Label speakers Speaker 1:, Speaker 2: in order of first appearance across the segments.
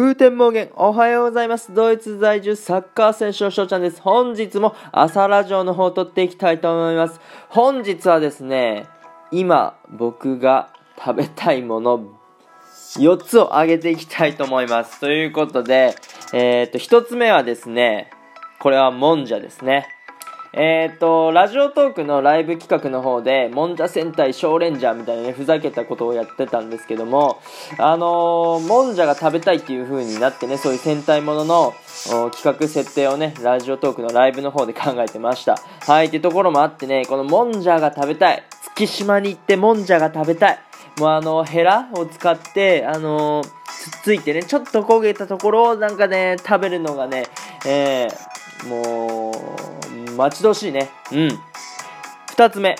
Speaker 1: Guten Morgen、おはようございます。ドイツ在住サッカー選手の翔ちゃんです。本日も朝ラジオの方を録っていきたいと思います。本日はですね、今僕が食べたいもの4つを挙げていきたいと思います。ということで、えっ、と、1つ目はですね、これはもんじゃですね。えっ、と、ラジオトークのライブ企画の方で、もんじゃ戦隊小レンジャーみたいなね、ふざけたことをやってたんですけども、あのーもんじゃが食べたいっていう風になってね、そういう戦隊ものの企画設定をね、ラジオトークのライブの方で考えてました。はい、ってところもあってね、このもんじゃが食べたい。月島に行ってもんじゃが食べたい。もうあの、ヘラを使って、あのーつっついてね、ちょっと焦げたところをなんかね、食べるのがね、えー、もう、待ち遠しいね。うん。二つ目。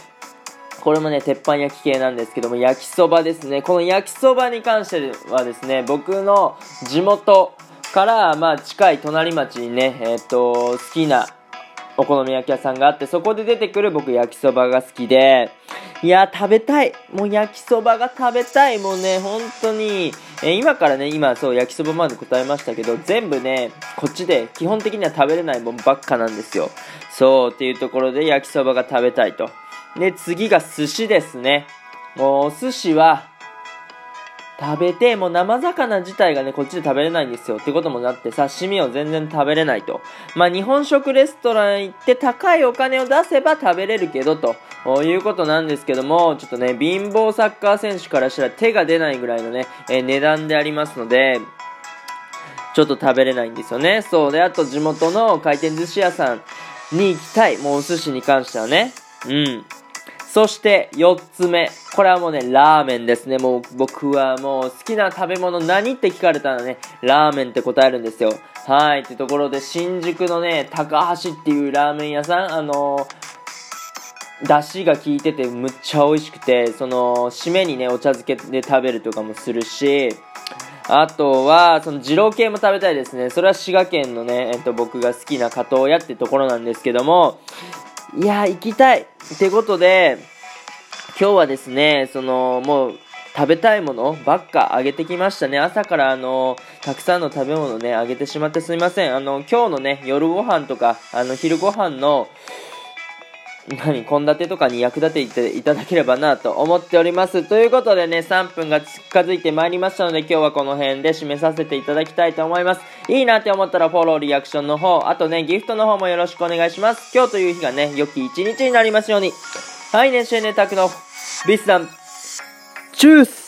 Speaker 1: これもね、鉄板焼き系なんですけども、焼きそばですね。この焼きそばに関してはですね、僕の地元から、まあ、近い隣町にね、えっ、と、好きなお好み焼き屋さんがあって、そこで出てくる僕焼きそばが好きで、いや、食べたい。もう焼きそばが食べたい。もうね、本当に、えー今からね、今そう焼きそばまで答えましたけど、全部ね、こっちで基本的には食べれないもんばっかなんですよ。そう、っていうところで焼きそばが食べたいと。で、次が寿司ですね。もう、お寿司は、食べて、もう生魚自体がね、こっちで食べれないんですよ。ってこともなって、刺身を全然食べれないと。まあ、日本食レストラン行って高いお金を出せば食べれるけど、ということなんですけども、ちょっとね、貧乏サッカー選手からしたら手が出ないぐらいのね、えー値段でありますので、ちょっと食べれないんですよね。そう。で、あと地元の回転寿司屋さんに行きたい。もうお寿司に関してはね。うん。そして4つ目。これはもうね、ラーメンですね。もう僕はもう好きな食べ物何って聞かれたらね、ラーメンって答えるんですよ。はい。ってところで新宿のね、高橋っていうラーメン屋さん、あのー出汁が効いててむっちゃ美味しくて、その、締めにね、お茶漬けで食べるとかもするし、あとは、その、二郎系も食べたいですね。それは滋賀県のね、えっと、僕が好きな加藤屋ってところなんですけども、いや、行きたいってことで、今日はですね、その、もう、食べたいものばっかあげてきましたね。朝からあの、たくさんの食べ物ね、あげてしまってすみません。あの、今日のね、夜ご飯とか、あの、昼ご飯の、何、献立とかに役立てていただければなと思っております。ということでね、3分が近づいてまいりましたので、今日はこの辺で締めさせていただきたいと思います。いいなって思ったらフォロー、リアクションの方、あとね、ギフトの方もよろしくお願いします。今日という日がね、良き一日になりますように。はい、ねしえねたくのビスさん、チュース